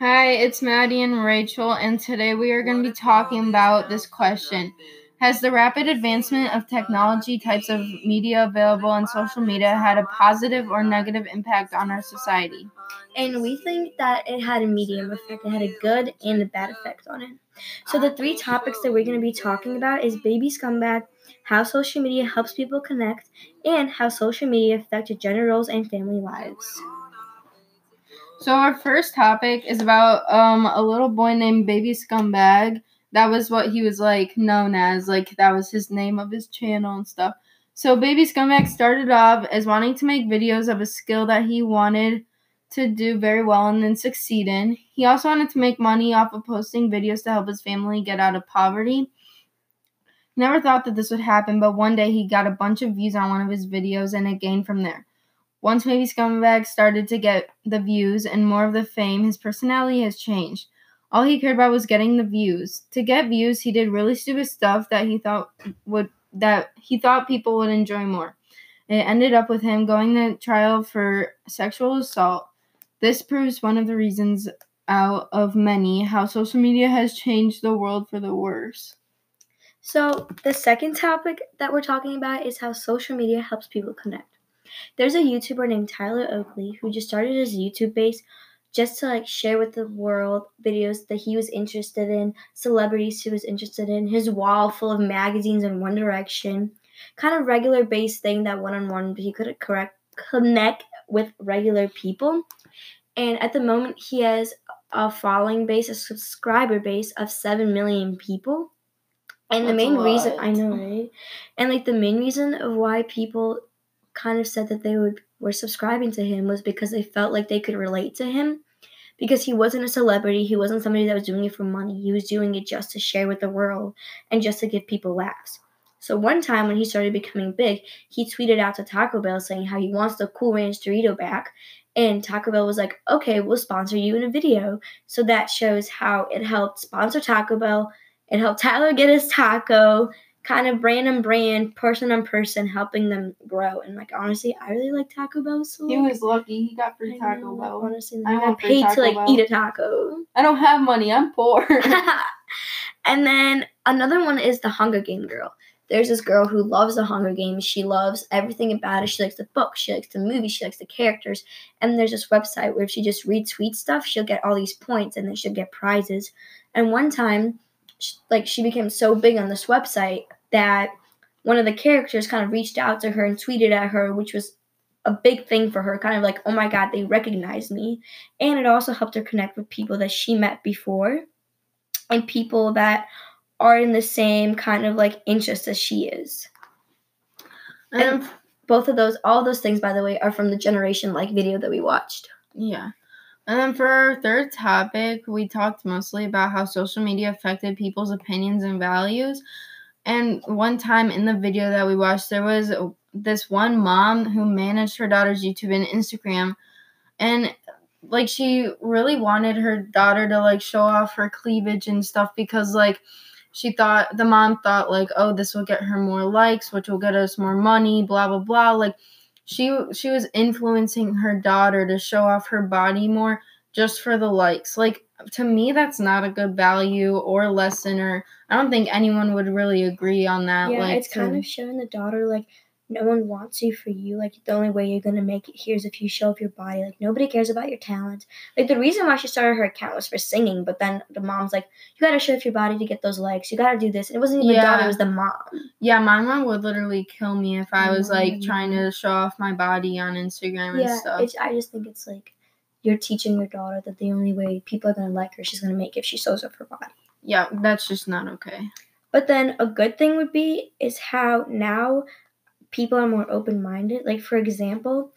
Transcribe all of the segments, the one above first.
Hi, it's Maddie and Rachel, and today we are going to be talking about this question Has the rapid advancement of technology, types of media available, and social media had a positive or negative impact on our society? And we think that it had a medium effect. It had a good and a bad effect on it. So the three topics that we're going to be talking about is baby scumbag, how social media helps people connect, and how social media affected gender roles and family lives. So our first topic is about um a little boy named Baby Scumbag. That was what he was like known as. Like that was his name of his channel and stuff. So Baby Scumbag started off as wanting to make videos of a skill that he wanted to do very well and then succeed in. He also wanted to make money off of posting videos to help his family get out of poverty. Never thought that this would happen, but one day he got a bunch of views on one of his videos and it gained from there. Once Baby Scumbag started to get the views and more of the fame, his personality has changed. All he cared about was getting the views. To get views, he did really stupid stuff that he thought would that he thought people would enjoy more. It ended up with him going to trial for sexual assault. This proves one of the reasons out of many how social media has changed the world for the worse. So, the second topic that we're talking about is how social media helps people connect. There's a YouTuber named Tyler Oakley who just started his YouTube base just to like share with the world videos that he was interested in, celebrities he was interested in, his wall full of magazines and One Direction, kind of regular base thing that one on one he could correct connect with regular people. And at the moment he has a following base, a subscriber base of seven million people. And That's the main reason I know, right? And like the main reason of why people kind of said that they would were subscribing to him was because they felt like they could relate to him. Because he wasn't a celebrity he wasn't somebody that was doing it for money. He was doing it just to share with the world and just to give people laughs. So one time when he started becoming big he tweeted out to taco bell saying how he wants the cool ranch dorito back. And taco bell was like okay we'll sponsor you in a video. So that shows how it helped sponsor taco bell. It helped tyler get his taco kind of brand on brand, person on person, helping them grow. And like honestly, I really like Taco Bell. So he was lucky. He got free Taco know, Bell. Honestly, I got paid to like Bell. eat a taco. I don't have money. I'm poor. and then another one is the Hunger Game girl. There's this girl who loves the Hunger Games. She loves everything about it. She likes the book. She likes the movie. She likes the characters. And there's this website where if she just retweets stuff, she'll get all these points and then she'll get prizes. And one time like she became so big on this website that one of the characters kind of reached out to her and tweeted at her, which was a big thing for her, kind of like, oh my god, they recognize me. And it also helped her connect with people that she met before and people that are in the same kind of like interest as she is. And both of those, all those things, by the way, are from the generation like video that we watched. Yeah. And then for our third topic, we talked mostly about how social media affected people's opinions and values. And one time in the video that we watched, there was this one mom who managed her daughter's YouTube and Instagram. And like she really wanted her daughter to like show off her cleavage and stuff because like she thought the mom thought like oh this will get her more likes which will get us more money blah blah blah like she she was influencing her daughter to show off her body more just for the likes. Like to me that's not a good value or lesson or I don't think anyone would really agree on that. Yeah, like it's to, kind of showing the daughter like no one wants you for you. Like the only way you're gonna make it here is if you show off your body. Like nobody cares about your talent. Like the reason why she started her account was for singing, but then the mom's like, you gotta show off your body to get those likes. You gotta do this. And it wasn't even yeah. it was the mom. Yeah, my mom would literally kill me if I was like mm-hmm. trying to show off my body on Instagram yeah, and stuff. I just think it's like you're teaching your daughter that the only way people are gonna like her, she's gonna make if she shows off her body. Yeah, that's just not okay. But then a good thing would be is how now people are more open minded. Like, for example,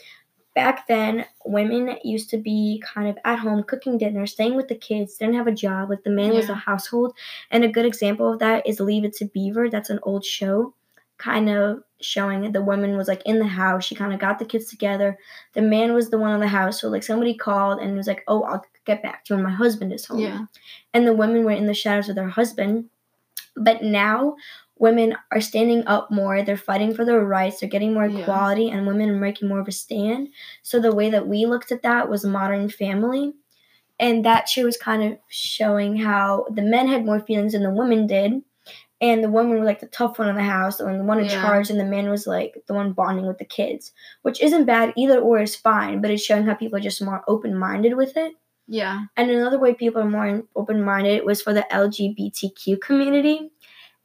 back then, women used to be kind of at home cooking dinner, staying with the kids, didn't have a job. Like, the man yeah. was the household. And a good example of that is Leave It to Beaver. That's an old show, kind of showing the woman was like in the house. She kind of got the kids together. The man was the one in the house. So, like, somebody called and was like, Oh, I'll get back to when my husband is home. Yeah. And the women were in the shadows with their husband. But now women are standing up more. They're fighting for their rights. They're getting more equality, yeah. and women are making more of a stand. So the way that we looked at that was modern family. and that show was kind of showing how the men had more feelings than the women did. And the woman was like the tough one in the house, and the one in Yeah. charge, and the man was like the one bonding with the kids, which isn't bad. Either or is fine, but it's showing how people are just more open minded with it. Yeah. And another way people are more open minded was for the LGBTQ community.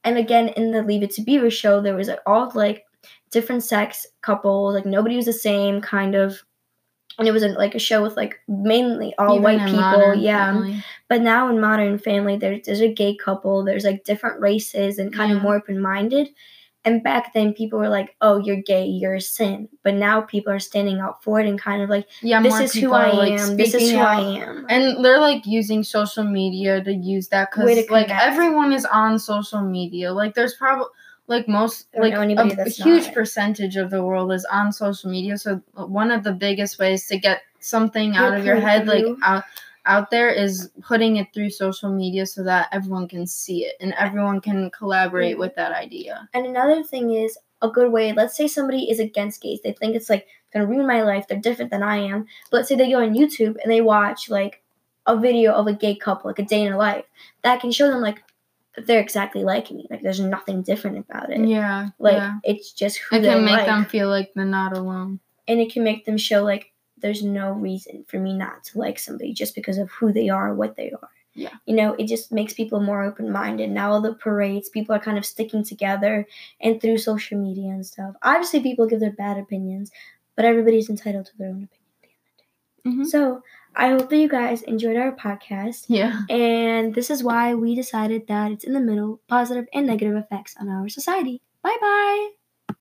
And again, in the Leave It to Beaver show, there was like, all like different sex couples, like nobody was the same kind of. And it was a, like a show with like mainly all Even white people, yeah. Family. But now in Modern Family, there's there's a gay couple, there's like different races and kind Yeah. of more open minded. And back then, people were like, "Oh, you're gay, you're a sin." But now people are standing up for it and kind of like, Yeah, "This is who I like, am. This is who I am." And they're like using social media to use that because like everyone is on social media. Like there's probably like most like a, a huge not. percentage of the world is on social media. So one of the biggest ways to get something Your out of your head like out out there is putting it through social media so that everyone can see it and everyone can collaborate Yeah. with that idea. And another thing is a good way. Let's say somebody is against gays. They think it's like gonna ruin my life. They're different than I am. But let's say they go on YouTube and they watch like a video of a gay couple, like a day in a life. That can show them like they're exactly like me. Like there's nothing different about it. Yeah. Like yeah. it's just who It can make like. them feel like they're not alone. and it can make them show like there's no reason for me not to like somebody just because of who they are, what they are. Yeah. You know, it just makes people more open minded. Now all the parades, people are kind of sticking together and through social media and stuff. Obviously people give their bad opinions, but everybody's entitled to their own opinion at the end of the day. Mhm. So I hope that you guys enjoyed our podcast. Yeah. And this is why we decided that it's in the middle, positive and negative effects on our society. Bye bye.